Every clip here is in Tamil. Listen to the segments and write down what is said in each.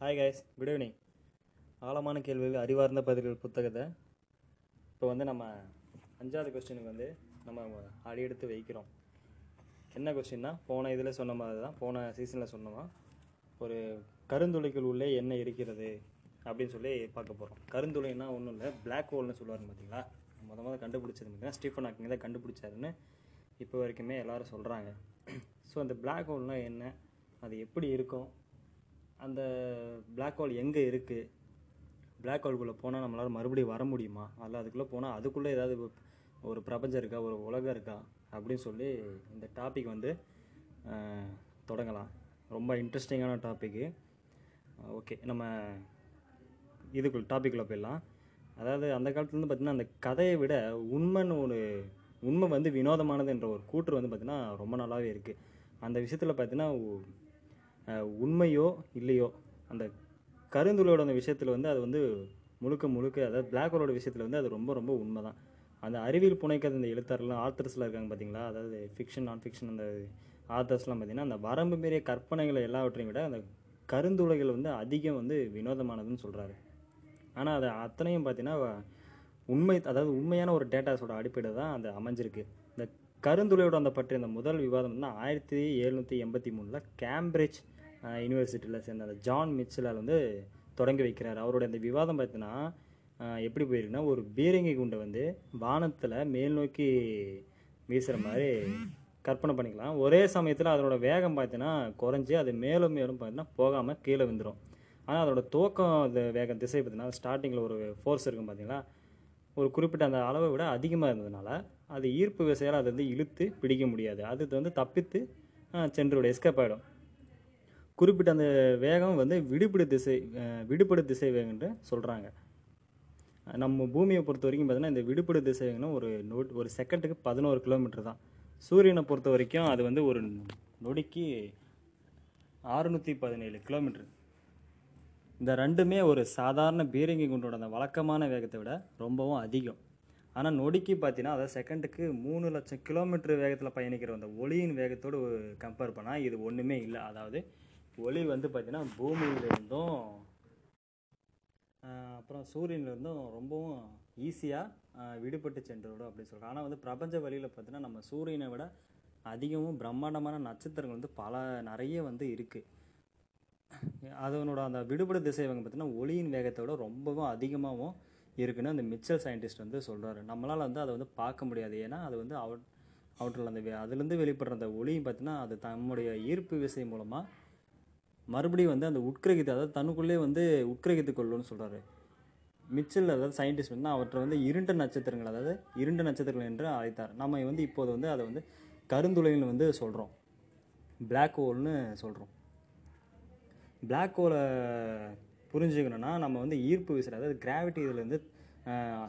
ஹாய் கைஸ் குட் ஈவினிங் ஆழமான கேள்விகள் அறிவார்ந்த பதில்கள் புத்தகத்தை. இப்போ வந்து நம்ம அஞ்சாவது கொஸ்டினுக்கு வந்து நம்ம அடி எடுத்து வைக்கிறோம். என்ன கொஸ்டின்னா போன இதில் சொன்ன மாதிரி தான் போன சீசனில் சொன்னோமா ஒரு கருந்துளைக்குள் உள்ளே என்ன இருக்கிறது அப்படின்னு சொல்லி பார்க்க போகிறோம் கருந்துளைன்னா ஒன்றும் இல்லை பிளாக் ஹோல்னு சொல்லுவார் பார்த்தீங்களா? முத மொதல் கண்டுபிடிச்சது பார்த்தீங்கன்னா ஸ்டீஃபன் ஹாக்கிங் தான் கண்டுபிடிச்சாருன்னு இப்போ வரைக்குமே எல்லோரும் சொல்கிறாங்க ஸோ அந்த பிளாக் ஹோல்னால் என்ன? அது எப்படி இருக்கும்? அந்த பிளாக் ஹோல் எங்கே இருக்குது பிளாக் ஹோல்குள்ளே போனால் நம்மளால் மறுபடியும் வர முடியுமா? அதில் அதுக்குள்ளே போனால் அதுக்குள்ளே ஏதாவது ஒரு பிரபஞ்சம் இருக்கா? ஒரு உலகம் இருக்கா? அப்படின்னு சொல்லி இந்த டாபிக் வந்து தொடங்கலாம். ரொம்ப இன்ட்ரெஸ்டிங்கான டாப்பிக்கு ஓகே நம்ம இதுக்குள்ள டாப்பிக்குள்ளே போயிடலாம். அதாவது அந்த காலத்துலேருந்து பார்த்திங்கன்னா அந்த கதையை விட உண்மைன்னு ஒரு உண்மை வந்து வினோதமானது என்ற ஒரு கூற்று வந்து பார்த்திங்கன்னா ரொம்ப நல்லாவே இருக்குது அந்த விஷயத்தில் பார்த்தீங்கன்னா உண்மையோ இல்லையோ அந்த கருந்துளையோட அந்த விஷயத்தில் வந்து அது வந்து முழுக்க முழுக்க அதாவது பிளாக் ஹோலோட விஷயத்தில் வந்து அது ரொம்ப ரொம்ப உண்மை தான் அந்த அறிவியல் புனைக்காத இந்த எழுத்தாளர்லாம் ஆத்தர்ஸ்லாம் இருக்காங்க பார்த்தீங்களா அதாவது ஃபிக்ஷன் நான் ஃபிக்ஷன் அந்த ஆத்தர்ஸ்லாம் பார்த்தீங்கன்னா அந்த வரம்பு மீறிய கற்பனைகளை எல்லாவற்றையும் விட அந்த கருந்துளைகள் வந்து அதிகம் வந்து வினோதமானதுன்னு சொல்கிறாரு ஆனால் அது அத்தனையும் பார்த்தீங்கன்னா உண்மை அதாவது உண்மையான ஒரு டேட்டாஸோட அடிப்படை தான் அது அமைஞ்சிருக்கு. இந்த கருந்துளையோட அந்த பற்றிய அந்த முதல் விவாதம் வந்து ஆயிரத்தி எழுநூற்றி எண்பத்தி மூணில் கேம்பிரிட்ஜ் யூனிவர்சிட்டியில் சேர்ந்த அந்த ஜான் மிச்சலால் வந்து தொடங்கி வைக்கிறார். அவருடைய அந்த விவாதம் பார்த்தீங்கன்னா எப்படி போயிருக்குன்னா ஒரு பீரங்கி குண்டை வந்து வானத்தில் மேல் நோக்கி வீசுகிற மாதிரி கற்பனை பண்ணிக்கலாம். ஒரே சமயத்தில் அதனோட வேகம் பார்த்தீங்கன்னா குறைஞ்சி அது மேலும் மேலும் பார்த்தீங்கன்னா போகாமல் கீழே விழுந்துடும் ஆனால் அதோட துவக்கம் அந்த வேகம் திசை பார்த்தீங்கன்னா ஸ்டார்டிங்கில் ஒரு ஃபோர்ஸ் இருக்கும் பார்த்தீங்களா? ஒரு குறிப்பிட்ட அந்த அளவை விட அதிகமாக இருந்ததுனால அது ஈர்ப்பு விசையால் அதை வந்து இழுத்து பிடிக்க முடியாது. அது வந்து தப்பித்து ஆஹ், சென்று எஸ்கேப் ஆகிடும் குறிப்பிட்ட அந்த வேகம் வந்து விடுபடு திசை விடுபடு திசை வேகம்னு சொல்கிறாங்க நம்ம பூமியை பொறுத்த வரைக்கும் பார்த்தீங்கன்னா இந்த விடுபடு திசை வேகம்னா ஒரு நோ ஒரு செகண்டுக்கு பதினோரு கிலோமீட்டர் தான். சூரியனை பொறுத்த வரைக்கும் அது வந்து ஒரு நொடிக்கு அறுநூற்றி பதினேழு கிலோமீட்டர் இந்த ரெண்டுமே ஒரு சாதாரண பீரங்கி குண்டோட அந்த வழக்கமான வேகத்தை விட ரொம்பவும் அதிகம். ஆனால் நொடிக்கு பார்த்தீங்கன்னா அதாவது செகண்டுக்கு மூணு லட்சம் கிலோமீட்டர் வேகத்தில் பயணிக்கிற அந்த ஒளியின் வேகத்தோடு கம்பேர் பண்ணால் இது ஒன்றுமே இல்லை. அதாவது ஒளி வந்து பார்த்தீங்கன்னா பூமியிலிருந்தும் அப்புறம் சூரியன்லேருந்தும் ரொம்பவும் ஈஸியாக விடுபட்டு சென்றுவிடும் அப்படின்னு சொல்கிறாங்க ஆனால் வந்து பிரபஞ்ச வழியில் பார்த்தீங்கன்னா நம்ம சூரியனை விட அதிகமும் பிரம்மாண்டமான நட்சத்திரங்கள் வந்து பல நிறைய வந்து இருக்குது அதனோட அந்த விடுபடு திசைவங்க பார்த்தீங்கன்னா ஒளியின் வேகத்தை விட ரொம்பவும் அதிகமாகவும் இருக்குன்னு அந்த மிச்சல் சயின்டிஸ்ட் வந்து சொல்கிறாரு நம்மளால் வந்து அதை வந்து பார்க்க முடியாது. ஏன்னா அது வந்து அவ அவற்றில் அந்த வே- அதுலேருந்து வெளிப்படுற அந்த ஒளியும் பார்த்தீங்கன்னா அது தம்முடைய ஈர்ப்பு விசை மூலமாக மறுபடியும் வந்து அந்த உட்கிரகித்து அதாவது தனக்குள்ளே வந்து உட்கிரகித்து கொள்ளும்னு சொல்கிறாரு மிச்சல் அதாவது சயின்டிஸ்ட் வந்து அவற்றை வந்து இருண்ட நட்சத்திரங்கள் அதாவது இருண்ட நட்சத்திரங்கள் என்று அழைத்தார். நம்ம வந்து இப்போது வந்து அதை வந்து கருந்துளைன்னு வந்து சொல்கிறோம் பிளாக் ஹோல்னு சொல்கிறோம் பிளாக் ஹோலை புரிஞ்சுக்கணுன்னா நம்ம வந்து ஈர்ப்பு விசை அதாவது கிராவிட்டி இதுலேருந்து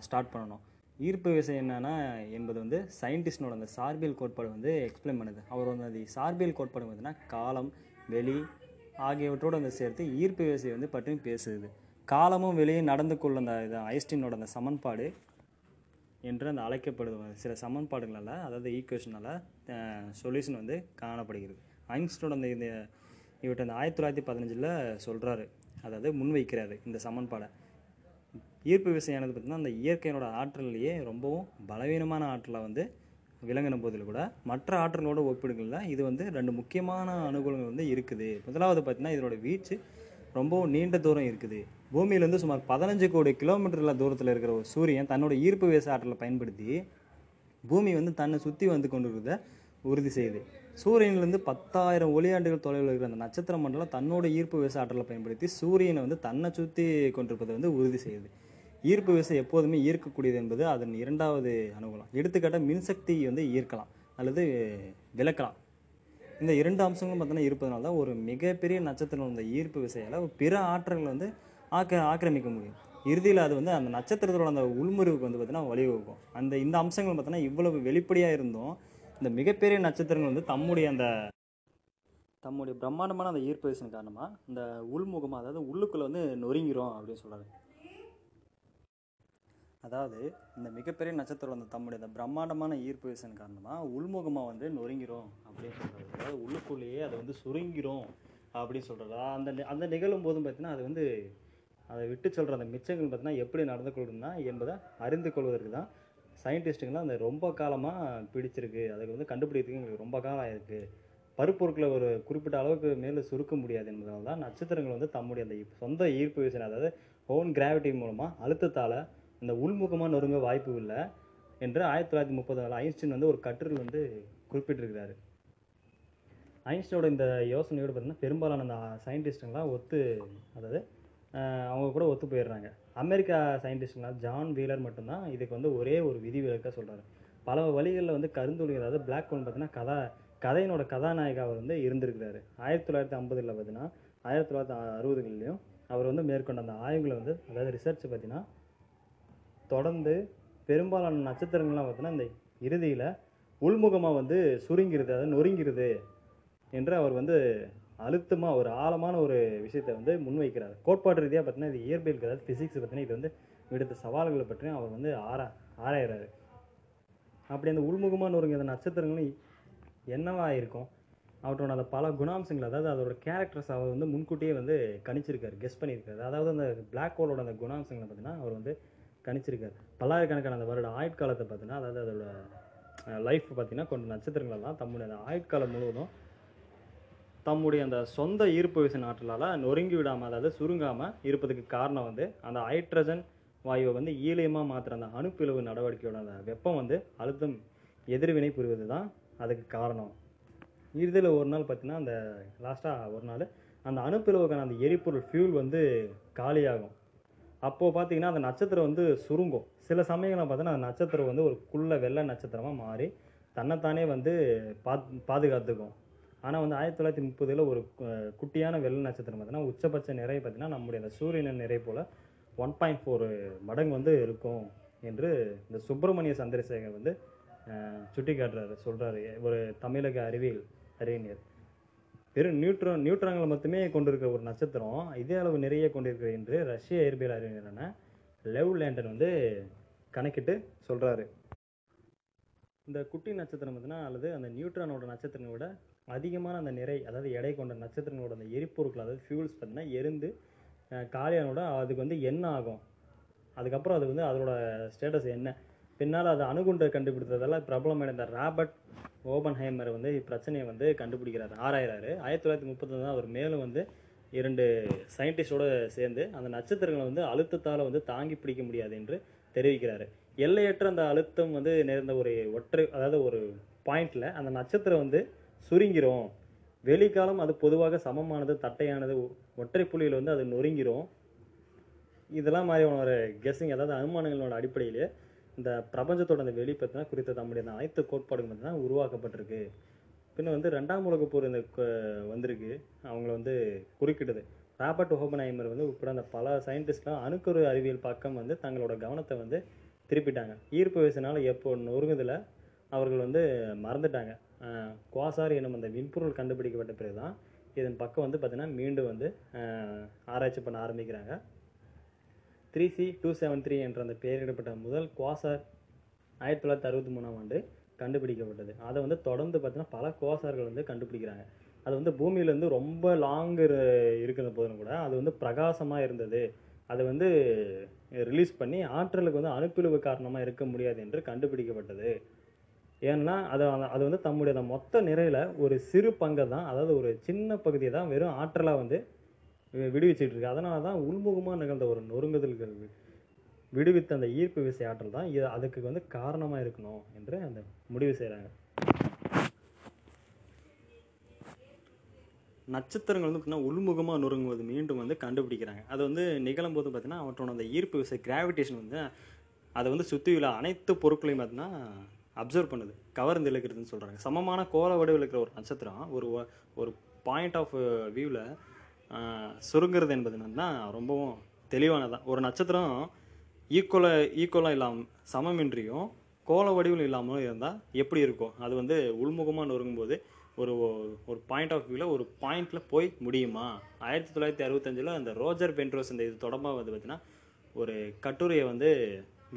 ஸ்டார்ட் பண்ணணும். ஈர்ப்பு விசை என்னன்னா என்பது வந்து சயின்டிஸ்டனோட அந்த சார்பியல் கோட்பாடு வந்து எக்ஸ்பிளைன் பண்ணுது. அவர் வந்து அது சார்பியல் கோட்பாடு பார்த்தீங்கன்னா காலம் வெளி ஆகியவற்றோடு வந்து சேர்த்து ஈர்ப்பு விசை வந்து பற்றி பேசுது. காலமும் வெளியே நடந்து கொள்ள அந்த இது ஐஸ்டினோட அந்த சமன்பாடு என்று அந்த அழைக்கப்படுது சில சமன்பாடுகளால் அதாவது ஈக்குவேஷனால் சொல்யூஷன் வந்து காணப்படுகிறது. ஐன்ஸ்டோட அந்த இந்த இவற்றை அந்த ஆயிரத்தி தொள்ளாயிரத்தி பதினஞ்சில் சொல்கிறாரு அதாவது முன்வைக்கிறாரு இந்த சமன்பாடை. ஈர்ப்பு விசையானது பார்த்திங்கன்னா அந்த இயற்கையினோட ஆற்றல்லையே ரொம்பவும் பலவீனமான ஆற்றலை வந்து விளங்கின போதில் கூட மற்ற ஆற்றலோடு ஒப்பிடுங்களில் இது வந்து ரெண்டு முக்கியமான அனுகூலங்கள் வந்து இருக்குது. முதலாவது பார்த்திங்கன்னா இதனோட வீச்சு ரொம்பவும் நீண்ட தூரம் இருக்குது. பூமியிலேருந்து சுமார் பதினஞ்சு கோடி கிலோமீட்டரில் தூரத்தில் இருக்கிற ஒரு சூரியன் தன்னோட ஈர்ப்பு வேச ஆற்றலை பயன்படுத்தி பூமி வந்து தன்னை சுற்றி வந்து கொண்டிருக்கிறத உறுதி செய்யுது. சூரியன்லேருந்து பத்தாயிரம் ஒளியாண்டுகள் தொலைவில் இருக்கிற அந்த நட்சத்திர மண்டலம் தன்னோட ஈர்ப்பு வேச ஆற்றலை பயன்படுத்தி சூரியனை வந்து தன்னை சுற்றி கொண்டிருப்பதை வந்து உறுதி செய்யுது. ஈர்ப்பு விசை எப்போதுமே ஈர்க்கக்கூடியது என்பது அதன் இரண்டாவது அனுகூலம். எடுத்துக்காட்டாக மின்சக்தி வந்து ஈர்க்கலாம் அல்லது விளக்கலாம். இந்த இரண்டு அம்சங்களும் பார்த்தோன்னா இருப்பதனால தான் ஒரு மிகப்பெரிய நட்சத்திரம் இந்த ஈர்ப்பு விசையால் பிற ஆற்றல்களை வந்து ஆக்க ஆக்கிரமிக்க முடியும். இறுதியில் அது வந்து அந்த நட்சத்திரத்தோட அந்த உள்முறிவுக்கு வந்து பார்த்தீங்கன்னா வழிவகுக்கும். அந்த இந்த அம்சங்கள் பார்த்தோன்னா இவ்வளவு வெளிப்படையாக இருந்தும் இந்த மிகப்பெரிய நட்சத்திரங்கள் வந்து தம்முடைய அந்த தம்முடைய பிரம்மாண்டமான அந்த ஈர்ப்பு விசையின் காரணமாக இந்த உள்முகமாக அதாவது உள்ளுக்குள்ளே வந்து நொறுங்கிறோம் அப்படின்னு சொல்கிறாரு அதாவது இந்த மிகப்பெரிய நட்சத்திரம் வந்து தம்முடைய இந்த பிரம்மாண்டமான ஈர்ப்பு விசன் காரணமாக உள்முகமாக வந்து நொறுங்கிறோம் அப்படின்னு சொல்கிறது அதாவது உள்ளுக்குள்ளேயே அதை வந்து சுருங்கிறோம் அப்படின்னு சொல்கிறதா அந்த அந்த நிகழும் போதும் பார்த்தீங்கன்னா அது வந்து அதை விட்டு சொல்கிற அந்த மிச்சங்கள் பார்த்தீங்கன்னா எப்படி நடந்து கொள்ளணும்னா என்பதை அறிந்து கொள்வதற்கு தான் சயின்டிஸ்ட்டுங்களாம் அந்த ரொம்ப காலமாக பிடிச்சிருக்கு. அதுக்கு வந்து கண்டுபிடிக்கிறதுக்கு எங்களுக்கு ரொம்ப காலம் ஆயிருக்கு. பருப்பொருட்களை ஒரு குறிப்பிட்ட அளவுக்கு மேலே சுருக்க முடியாது என்பதால் தான் நட்சத்திரங்கள் வந்து தம்முடைய அந்த சொந்த ஈர்ப்பு விசனை அதாவது ஓன் கிராவிட்டி மூலமாக அழுத்தத்தால் இந்த உள்முகமாக நொறுங்க வாய்ப்பு இல்லை என்று ஆயிரத்தி தொள்ளாயிரத்தி முப்பது ஐன்ஸ்டீன் வந்து ஒரு கட்டுரையில் வந்து குறிப்பிட்டிருக்கிறாரு. ஐன்ஸ்டீனோட இந்த யோசனையோடு பார்த்தீங்கன்னா பெரும்பாலான அந்த சயின்டிஸ்ட்டுங்களாம் ஒத்து அதாவது அவங்க கூட ஒத்து போயிடுறாங்க. அமெரிக்கா சயின்டிஸ்ட்லாம் ஜான் வீலர் மட்டும்தான் இதுக்கு வந்து ஒரே ஒரு விதிவிலக்காக சொல்கிறாரு பல வழிகளில் வந்து கருந்துளி அதாவது பிளாக் ஹோல் பார்த்தீங்கன்னா கதா கதையினோட கதாநாயகா அவர் வந்து இருந்திருக்கிறாரு. ஆயிரத்தி தொள்ளாயிரத்தி ஐம்பதில் பார்த்தீங்கன்னா ஆயிரத்தி தொள்ளாயிரத்தி அறுபதுகள்லையும் அவர் வந்து மேற்கொண்ட அந்த ஆய்வுகளை வந்து அதாவது ரிசர்ச் பார்த்தீங்கன்னா தொடர்ந்து பெரும்பாலான நட்சத்திரங்கள்லாம் பார்த்தீங்கன்னா இந்த இறுதியில் உள்முகமாக வந்து சுருங்கிருது அதாவது நொறுங்கிருது என்று அவர் வந்து அழுத்தமாக ஒரு ஆழமான ஒரு விஷயத்தை வந்து முன்வைக்கிறார். கோட்பாட்டு ரீதியாக பார்த்தீங்கன்னா இது இயற்பியல் அதாவது ஃபிசிக்ஸ் பார்த்தீங்கன்னா இது வந்து விடுத்த சவால்களை பற்றியும் அவர் வந்து ஆரா ஆராயிறாரு. அப்படி அந்த உள்முகமாக நொறுங்கிய நட்சத்திரங்களும் என்னவா இருக்கும்? அவற்றோட அந்த பல குணாம்சங்கள் அதாவது அதோட கேரக்டர்ஸ் அவர் வந்து முன்கூட்டியே வந்து கணிச்சிருக்காரு கெஸ் பண்ணியிருக்காரு. அதாவது அந்த பிளாக் ஹோலோட அந்த குணாம்சங்களை பார்த்தீங்கன்னா அவர் வந்து கணிச்சிருக்காரு. பல்லாயிரக்கணக்கான அந்த வருட ஆயுட்காலத்தை பார்த்தீங்கன்னா அதாவது அதோட லைஃப் பார்த்தீங்கன்னா கொண்ட நட்சத்திரங்கள் எல்லாம் தம்முடைய அந்த ஆயுட்காலம் முழுவதும் தம்முடைய அந்த சொந்த ஈர்ப்பு விசை ஆற்றலால் நொறுங்கி விடாமல் அதாவது சுருங்காமல் இருப்பதுக்கு காரணம் வந்து அந்த ஹைட்ரஜன் வாயுவை வந்து ஈலியமாக மாற்றுற அந்த அணுப்பிளவு நடவடிக்கையோட அந்த வெப்பம் வந்து அழுத்தம் எதிர்வினை புரிவது தான் அதுக்கு காரணம். இறுதியில் ஒரு நாள் பார்த்தீங்கன்னா அந்த லாஸ்ட்டாக ஒரு நாள் அந்த அணுப்பிளவுக்கான அந்த எரிபொருள் ஃபியூல் வந்து காலியாகும். அப்போது பார்த்தீங்கன்னா அந்த நட்சத்திரம் வந்து சுருங்கும். சில சமயங்களில் பார்த்தீங்கன்னா அந்த நட்சத்திரம் வந்து ஒரு குள்ள வெள்ளை நட்சத்திரமாக மாறி தன்னைத்தானே வந்து பாத் பாதுகாத்துக்கும். ஆனால் வந்து ஆயிரத்தி தொள்ளாயிரத்தி முப்பதில் ஒரு குட்டியான வெள்ளை நட்சத்திரம் பார்த்தீங்கன்னா உச்சபட்ச நிறை பார்த்தீங்கன்னா நம்முடைய அந்த சூரியனின் நிறை போல் ஒன் பாயிண்ட் ஃபோர் மடங்கு வந்து இருக்கும் என்று இந்த சுப்பிரமணிய சந்திரசேகர் வந்து சுட்டி காட்டுறாரு சொல்கிறாரு ஒரு தமிழக அறிவியல் அறிஞர். வெறும் நியூட்ரான் நியூட்ரான்களை மட்டுமே கொண்டிருக்கிற ஒரு நட்சத்திரம். இதே அளவு நிறைய கொண்டிருக்கிற என்று ரஷ்ய இயற்பியல் அறிஞரான லெவ் லேண்டன் வந்து கணக்கிட்டு சொல்கிறாரு இந்த குட்டி நட்சத்திரம் பார்த்தீங்கன்னா அல்லது அந்த நியூட்ரானோட நட்சத்திரங்களோட விட அதிகமான அந்த நிறை அதாவது எடை கொண்ட நட்சத்திரங்களோட அந்த எரிபொருட்கள் அதாவது ஃபியூல்ஸ் பார்த்தீங்கன்னா எரிந்து காளியானோட காலியானோட அதுக்கு வந்து என்ன ஆகும் அதுக்கப்புறம் அது வந்து அதோட ஸ்டேட்டஸ் என்ன? பின்னால் அது அணுகுண்டை கண்டுபிடித்ததால பிரபலமடைந்த ராபர்ட் ஓபன்ஹைமர் வந்து இப்பிரச்சனையை வந்து கண்டுபிடிக்கிறாரு ஆராயிறாரு. ஆயிரத்தி தொள்ளாயிரத்தி முப்பத்தி அவர் மேலும் வந்து இரண்டு சயின்டிஸ்டோடு சேர்ந்து அந்த நட்சத்திரங்களை வந்து அழுத்தத்தால் வந்து தாங்கி பிடிக்க முடியாது என்று தெரிவிக்கிறாரு. எல்லையற்ற அந்த அழுத்தம் வந்து நேர்ந்த ஒரு ஒற்றை அதாவது ஒரு பாயிண்டில் அந்த நட்சத்திரம் வந்து சுருங்கிரும். வெளிக்காலம் அது பொதுவாக சமமானது தட்டையானது ஒற்றை புள்ளியில் வந்து அது நொறுங்கிரும். இதெல்லாம் மாதிரியான ஒரு கெஸ்ஸிங் அதாவது அனுமானங்களோட அடிப்படையிலே இந்த பிரபஞ்சத்தோட அந்த வெளி குறித்த தம்முடைய அந்த அனைத்து கோட்பாடுகள் பார்த்தீங்கன்னா உருவாக்கப்பட்டிருக்கு. பின்ன வந்து ரெண்டாம் உலக போர் இந்த வந்திருக்கு. அவங்கள வந்து குறுக்கிடுது ராபர்ட் ஹோபன்ஹைமர் வந்து உட்பட அந்த பல சயின்டிஸ்ட்லாம் அணுக்கரு அறிவியல் பக்கம் வந்து தங்களோட கவனத்தை வந்து திருப்பிட்டாங்க. ஈர்ப்பு வயசுனால எப்போ நொறுங்குதில் அவர்கள் வந்து மறந்துட்டாங்க. குவாசார் எனும் அந்த விண்பொருள் கண்டுபிடிக்கப்பட்ட பிறகு தான் இதன் பக்கம் வந்து பார்த்திங்கன்னா மீண்டும் வந்து ஆராய்ச்சி பண்ண ஆரம்பிக்கிறாங்க. Three C two seven three என்ற அந்த பெயரிடப்பட்ட முதல் குவாசார் ஆயிரத்தி தொள்ளாயிரத்தி அறுபத்தி மூணாம் ஆண்டு கண்டுபிடிக்கப்பட்டது. அதை வந்து தொடர்ந்து பார்த்தீங்கன்னா பல குவாசார்கள் வந்து கண்டுபிடிக்கிறாங்க. அது வந்து பூமியிலேருந்து ரொம்ப லாங் இருக்கிற போதும் கூட அது வந்து பிரகாசமாக இருந்தது. அதை வந்து ரிலீஸ் பண்ணி ஆற்றலுக்கு வந்து அணுப்பிழிவு காரணமாக இருக்க முடியாது என்று கண்டுபிடிக்கப்பட்டது. ஏன்னா அது அது வந்து தம்முடைய மொத்த நிறையில் ஒரு சிறு பங்கை தான் அதாவது ஒரு சின்ன பகுதியை தான் வெறும் ஆற்றலாக வந்து விடுவிச்சிட்டு இருக்கு அதனால தான் உள்முகமாக நிகழ்ந்த ஒரு நொறுங்குதல்கள் விடுவித்த அந்த ஈர்ப்பு விசை ஆற்றல் தான் இது அதுக்கு வந்து காரணமாக இருக்கணும் என்று அந்த முடிவு செய்கிறாங்க நட்சத்திரங்கள் வந்து பார்த்தீங்கன்னா உள்முகமாக நொறுங்குவது மீண்டும் வந்து கண்டுபிடிக்கிறாங்க. அது வந்து நிகழும்போது பார்த்தீங்கன்னா அவற்றோட அந்த ஈர்ப்பு விசை கிராவிடேஷன் வந்து அதை வந்து சுற்றியுள்ள அனைத்து பொருட்களையும் பார்த்தீங்கன்னா அப்சர்வ் பண்ணுது. கவர்ந்து இழுக்கிறதுன்னு சொல்கிறாங்க சமமான கோல வடிவில் இருக்கிற ஒரு நட்சத்திரம் ஒரு ஒரு பாயிண்ட் ஆஃப் வியூவில் சுருங்குறது என்பது என்னன்னா ரொம்பவும் தெளிவானதான் ஒரு நட்சத்திரம் ஈக்குவலாக ஈக்குவலாக இல்லாமல் சமமின்றியும் கோல வடிவில் இல்லாமலும் இருந்தால் எப்படி இருக்கும்? அது வந்து உள்முகமாக நொறுங்கும்போது ஒரு ஒரு பாயிண்ட் ஆஃப் வியூவில் ஒரு பாயிண்டில் போய் முடியுமா? ஆயிரத்தி தொள்ளாயிரத்தி அறுபத்தஞ்சில் அந்த ரோஜர் பென்ட்ரோஸ் இந்த இது தொடர்பாக வந்து பார்த்தீங்கன்னா ஒரு கட்டுரையை வந்து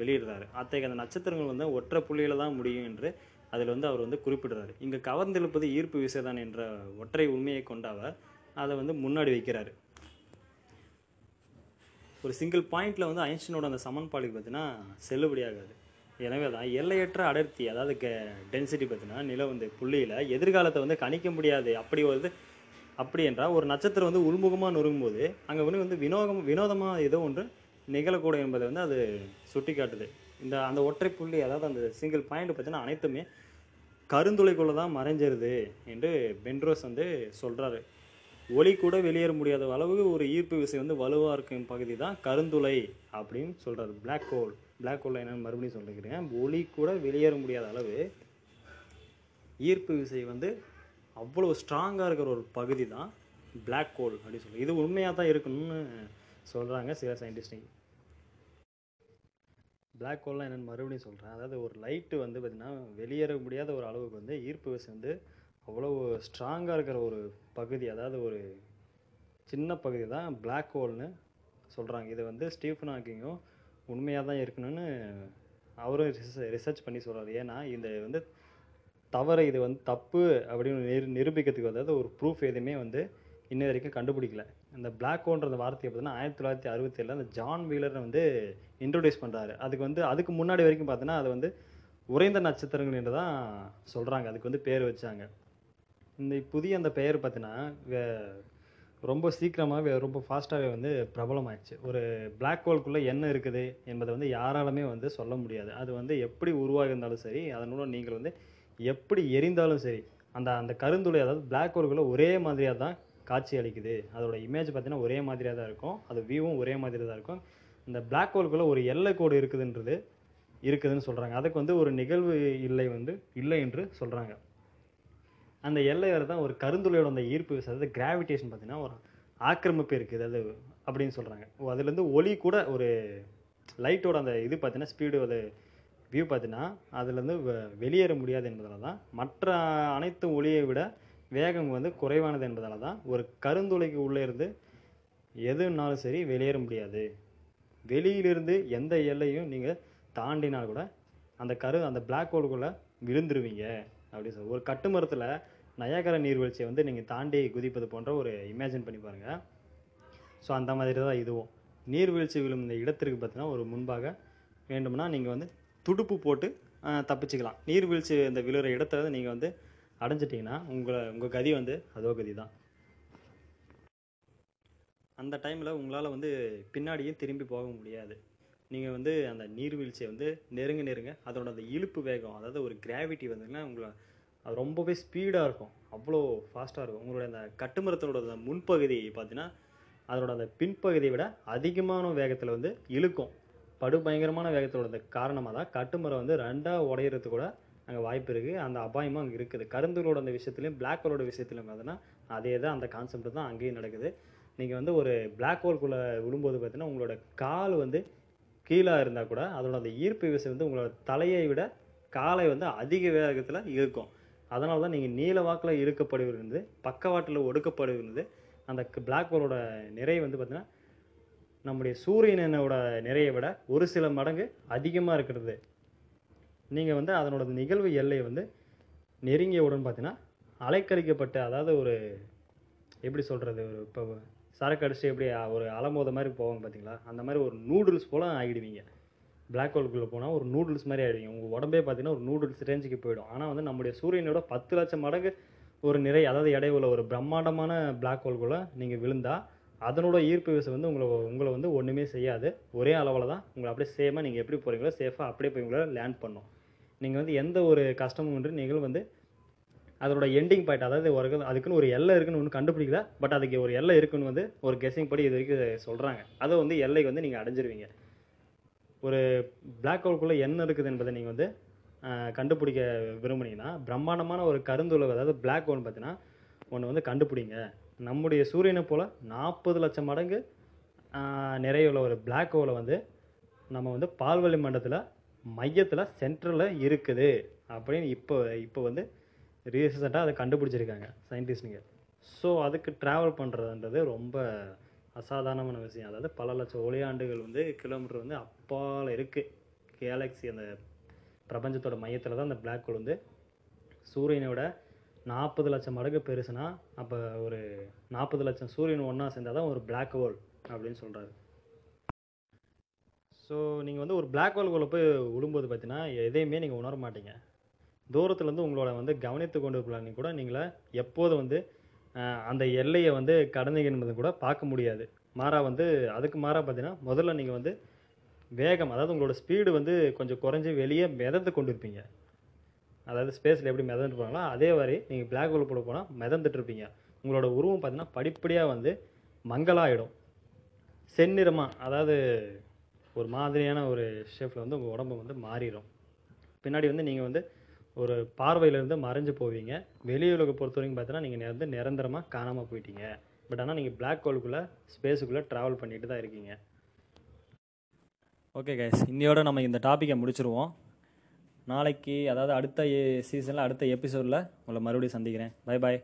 வெளியிடுறாரு. அத்தகைய அந்த நட்சத்திரங்கள் வந்து ஒற்றை புள்ளியில் தான் முடியும் என்று அதில் வந்து அவர் வந்து குறிப்பிடுறாரு. இங்கே கவர்ந்தெழுப்பது ஈர்ப்பு விசைதான் என்ற ஒற்றை உண்மையை கொண்ட அவர் அதை வந்து முன்னாடி வைக்கிறாரு. ஒரு சிங்கிள் பாயிண்டில் வந்து ஐன்ஸ்டீனோட அந்த சமன்பாடுக்கு பார்த்தீங்கன்னா செல்லுபடியாகாது எனவே தான் எல்லையற்ற அடர்த்தி அதாவது டென்சிட்டி பார்த்தீங்கன்னா நில வந்து புள்ளியில் எதிர்காலத்தை வந்து கணிக்க முடியாது. அப்படி வந்து அப்படி என்றால் ஒரு நட்சத்திரம் வந்து உள்முகமாக நொறுங்கும்போது அங்கே வந்து வந்து வினோகம் வினோதமாக ஏதோ ஒன்று நிகழக்கூடும் என்பதை வந்து அது சுட்டி காட்டுது இந்த அந்த ஒற்றை புள்ளி அதாவது அந்த சிங்கிள் பாயிண்ட் பார்த்தீங்கன்னா அனைத்துமே கருந்துளைக்குள்ளே தான் மறைஞ்சிருது என்று பென்ரோஸ் வந்து சொல்கிறாரு ஒளி கூட வெளியேற முடியாத அளவுக்கு ஒரு ஈர்ப்பு விசை வந்து வலுவாக இருக்கும் பகுதி தான் கருந்துளை அப்படின்னு சொல்கிறார் பிளாக் ஹோல் பிளாக் ஹோல் என்னென்னு மறுபடியும் சொல்லிக்கிறேன். ஒளி கூட வெளியேற முடியாத அளவு ஈர்ப்பு விசை வந்து அவ்வளோ ஸ்ட்ராங்காக இருக்கிற ஒரு பகுதி தான் பிளாக் ஹோல் அப்படின்னு சொல்லி. இது உண்மையாக தான் இருக்கணும்னு சொல்கிறாங்க சில சயின்டிஸ்டிங் பிளாக் ஹோல்லாம் என்னென்னு மறுபடியும் சொல்கிறேன் அதாவது ஒரு லைட்டு வந்து பார்த்திங்கன்னா வெளியேற முடியாத ஒரு அளவுக்கு வந்து ஈர்ப்பு விசை வந்து அவ்வளோ ஸ்ட்ராங்காக இருக்கிற ஒரு பகுதி அதாவது ஒரு சின்ன பகுதி தான் பிளாக் ஹோல்னு சொல்கிறாங்க இதை வந்து ஸ்டீஃபன் ஹாக்கிங்கும் உண்மையாக தான் இருக்கணும்னு அவரும் ரிசர்ச் பண்ணி சொல்கிறார் ஏன்னா இந்த வந்து தவறு இது வந்து தப்பு அப்படின்னு நிரு நிரூபிக்கிறதுக்கு அதாவது ஒரு ப்ரூஃப் எதுவுமே வந்து இன்ன வரைக்கும் கண்டுபிடிக்கல. இந்த பிளாக் ஹோல்ன்ற வார்த்தையை பார்த்தீங்கன்னா ஆயிரத்தி தொள்ளாயிரத்தி அறுபத்தேழில் அந்த ஜான் வீலர் வந்து இன்ட்ரோடியூஸ் பண்ணுறாரு அதுக்கு வந்து அதுக்கு முன்னாடி வரைக்கும் பார்த்தீங்கன்னா அது வந்து உறைந்த நட்சத்திரங்கள் என்று தான் சொல்கிறாங்க அதுக்கு வந்து பேர் வச்சாங்க. இந்த புதிய அந்த பெயர் பார்த்தீங்கன்னா ரொம்ப சீக்கிரமாகவே ரொம்ப ஃபாஸ்ட்டாகவே வந்து பிரபலமாயிடுச்சு. ஒரு பிளாக் ஹோல்குள்ளே என்ன இருக்குது என்பதை வந்து யாராலுமே வந்து சொல்ல முடியாது. அது வந்து எப்படி உருவாகி இருந்தாலும் சரி அதனோட நீங்கள் வந்து எப்படி எரிந்தாலும் சரி அந்த அந்த கருந்துளை அதாவது பிளாக் ஹோல்குள்ளே ஒரே மாதிரியாக தான் காட்சி அளிக்குது. அதோட இமேஜ் பார்த்தீங்கன்னா ஒரே மாதிரியாக தான் இருக்கும். அது வியூவும் ஒரே மாதிரி தான் இருக்கும். இந்த பிளாக் ஹோல்குள்ளே ஒரு எல்லை கோடு இருக்குதுன்றது இருக்குதுன்னு சொல்கிறாங்க அதுக்கு வந்து ஒரு நிகழ்வு இல்லை வந்து இல்லை என்று சொல்கிறாங்க அந்த எல்லையோட தான் ஒரு கருந்துளையோட அந்த ஈர்ப்பு விசை அதாவது கிராவிடேஷன் பார்த்தீங்கன்னா ஒரு ஆக்கிரமிப்பு இருக்குது அது அப்படின்னு சொல்கிறாங்க அதுலேருந்து ஒளி கூட ஒரு லைட்டோட அந்த இது பார்த்தீங்கன்னா ஸ்பீடு அது வியூ பார்த்தீங்கன்னா அதுலேருந்து வெளியேற முடியாது என்பதால் தான் மற்ற அனைத்து ஒளியை விட வேகம் வந்து குறைவானது என்பதால் தான் ஒரு கருந்துளைக்கு உள்ளே இருந்து எதுனாலும் சரி வெளியேற முடியாது. வெளியிலிருந்து எந்த எல்லையும் நீங்கள் தாண்டினால் கூட அந்த கரு அந்த பிளாக் ஹோலுக்குள்ளே விழுந்துருவீங்க. அப்படின்னு சொல்லி ஒரு கட்டுமரத்தில் நயாகர நீர்வீழ்ச்சியை வந்து நீங்கள் தாண்டி குதிப்பது போன்ற ஒரு இமேஜின் பண்ணி பாருங்கள் ஸோ அந்த மாதிரி தான் இதுவும். நீர்வீழ்ச்சி விழும் இந்த இடத்திற்கு பார்த்தீங்கன்னா ஒரு முன்பாக வேண்டும்னா நீங்கள் வந்து துடுப்பு போட்டு தப்பிச்சுக்கலாம். நீர்வீழ்ச்சி இந்த விழுற இடத்த வந்து நீங்கள் வந்து அடைஞ்சிட்டிங்கன்னா உங்களை உங்கள் கதி வந்து அதோ கதி தான். அந்த டைமில் உங்களால் வந்து பின்னாடியும் திரும்பி போக முடியாது. நீங்கள் வந்து அந்த நீர்வீழ்ச்சியை வந்து நெருங்க நெருங்க அதோட அந்த இழுப்பு வேகம் அதாவது ஒரு கிராவிட்டி வந்துங்கன்னா உங்களை அது ரொம்பவே ஸ்பீடாக இருக்கும். அவ்வளோ ஃபாஸ்ட்டாக இருக்கும். உங்களுடைய அந்த கட்டுமரத்தோட அந்த முன்பகுதி பார்த்தீங்கன்னா அதனோட அந்த பின்பகுதியை விட அதிகமான வேகத்தில் வந்து இழுக்கும். படு பயங்கரமான வேகத்தோட அந்த காரணமாக தான் கட்டுமரம் வந்து ரெண்டாக உடையிறது கூட அங்கே வாய்ப்பு இருக்குது அந்த அபாயமும் அங்கே இருக்குது. கருந்துகளோட அந்த விஷயத்துலையும் பிளாக் ஹோலோட விஷயத்துலையும் பார்த்தீங்கன்னா அதே தான் அந்த கான்செப்ட் தான் அங்கேயும் நடக்குது. நீங்கள் வந்து ஒரு பிளாக் ஹோல்குள்ளே விழும்போது பார்த்தீங்கன்னா உங்களோட கால் வந்து கீழே இருந்தால் கூட அதோட அந்த ஈர்ப்பு விசை வந்து உங்களோட தலையை விட காலை வந்து அதிக வேகத்தில் இழுக்கும். அதனால தான் நீங்கள் நீல வாக்கில் இழுக்கப்படுகிறது பக்கவாட்டில் ஒடுக்கப்படுவது அந்த பிளாக் ஹோலோட நிறை வந்து பார்த்திங்கன்னா நம்முடைய சூரியனோட நிறையை விட ஒரு சில மடங்கு அதிகமாக இருக்கிறது. நீங்கள் வந்து அதனோட நிகழ்வு எல்லையை வந்து நெருங்கியவுடன் பார்த்தீங்கன்னா அலைக்கழிக்கப்பட்ட அதாவது ஒரு எப்படி சொல்கிறது ஒரு இப்போ சரக்கு அடிச்சு எப்படி ஒரு அலமோத மாதிரி போவாங்க பார்த்தீங்களா அந்த மாதிரி ஒரு நூடுல்ஸ் போல் ஆகிடுவீங்க பிளாக் ஹோல்குள்ளே போனால் ஒரு நூடுல்ஸ் மாதிரி ஆகிடும் உங்கள் உடம்பே பார்த்தீங்கன்னா ஒரு நூடுல்ஸ் ரேஞ்சுக்கு போயிடும். ஆனால் வந்து நம்முடைய சூரியனோட பத்து லட்சம் மடங்கு ஒரு நிறை அதாவது எடை உள்ள ஒரு பிரம்மாண்டமான பிளாக் ஹோல்குள்ளே நீங்கள் விழுந்தால் அதனோட ஈர்ப்பு விசை வந்து உங்களை உங்களை வந்து ஒன்றுமே செய்யாது. ஒரே அளவில் தான் உங்களை அப்படியே சேமாக நீங்கள் எப்படி போகிறீங்களோ சேஃபாக அப்படியே போய் உங்களை லேண்ட் பண்ணும். நீங்கள் வந்து எந்த ஒரு கஷ்டமும் இன்றி நீங்கள் வந்து அதோட எண்டிங் பாயிண்ட் அதாவது ஒரு அதுக்குன்னு ஒரு எல்லை இருக்குன்னு ஒன்று கண்டுபிடிக்கல பட் அதுக்கு ஒரு எல்லை இருக்குன்னு வந்து ஒரு கெஸிங் படி இது வரைக்கும் சொல்கிறாங்க அதை வந்து எல்லைக்கு வந்து நீங்கள் அடைஞ்சிருவீங்க. ஒரு பிளாக் ஹோல்குள்ளே என்ன இருக்குது என்பதை நீங்கள் வந்து கண்டுபிடிக்க விரும்புனீங்கன்னா பிரம்மாண்டமான ஒரு கருந்துளவு அதாவது பிளாக் ஹோல் பார்த்தீங்கன்னா ஒன்று வந்து கண்டுபிடிங்க. நம்முடைய சூரியனை போல் நாற்பது லட்சம் மடங்கு நிறையுள்ள ஒரு பிளாக் ஹோலை வந்து நம்ம வந்து பால்வழி மண்டலத்தில் மையத்தில் சென்ட்ரலில் இருக்குது. அப்படின்னு இப்போ இப்போ வந்து ரீசெண்டாக அதை கண்டுபிடிச்சிருக்காங்க சயின்டிஸ்ட்டுங்க ஸோ அதுக்கு ட்ராவல் பண்ணுறதுன்றது ரொம்ப அசாதாரணமான விஷயம். அதாவது பல லட்சம் ஒளியாண்டுகள் வந்து கிலோமீட்டர் வந்து அப்பால் இருக்குது கேலக்ஸி அந்த பிரபஞ்சத்தோட மையத்தில் தான் அந்த பிளாக் ஹோல் வந்து சூரியனோட நாற்பது லட்சம் மடங்கு பெருசுனா அப்போ ஒரு நாற்பது லட்சம் சூரியன் ஒன்றா சேர்ந்தால் தான் ஒரு பிளாக் ஹோல் அப்படின்னு சொல்கிறாரு ஸோ நீங்கள் வந்து ஒரு பிளாக் ஹோல்குள்ளே போய் விழும்போது பார்த்தீங்கன்னா எதையுமே நீங்கள் உணர மாட்டீங்க. தூரத்துலேருந்து உங்களோட வந்து கவனித்து கொண்டு இருக்கலாம் கூட நீங்களே எப்போதும் வந்து அந்த எல்லையை வந்து கடந்தீங்க என்பது கூட பார்க்க முடியாது. மாறாக வந்து அதுக்கு மாறாக பார்த்தீங்கன்னா முதல்ல நீங்கள் வந்து வேகம் அதாவது உங்களோட ஸ்பீடு வந்து கொஞ்சம் குறைஞ்சி வெளியே மிதந்து கொண்டு இருப்பீங்க அதாவது ஸ்பேஸில் எப்படி மிதந்துட்டு போனாங்களோ அதே மாதிரி நீங்கள் பிளாக் ஹோல் போட போனால் மிதந்துட்டு இருப்பீங்க. உங்களோட உருவம் பார்த்தீங்கன்னா படிப்படியாக வந்து மங்கலாயிடும். செந்நிறமாக அதாவது ஒரு மாதிரியான ஒரு ஷேப்பில் வந்து உங்கள் உடம்பு வந்து மாறிடும். பின்னாடி வந்து நீங்கள் வந்து ஒரு பார்வையிலேருந்து மறைஞ்சு போவீங்க. வெளி உலக பொறுத்த வரைக்கும் பார்த்தீங்கன்னா நீங்கள் வந்து நிரந்தரமாக காணாமல் போயிட்டீங்க. பட் ஆனால் நீங்கள் பிளாக் ஹோலுக்குள்ளே ஸ்பேஸுக்குள்ளே ட்ராவல் பண்ணிட்டு தான் இருக்கீங்க. ஓகே கைஸ் இன்னையோட நம்ம இந்த டாப்பிக்கை முடிச்சிருவோம். நாளைக்கு அதாவது அடுத்த சீசனில் அடுத்த எபிசோடில் உங்களை மறுபடியும் சந்திக்கிறேன். Bye bye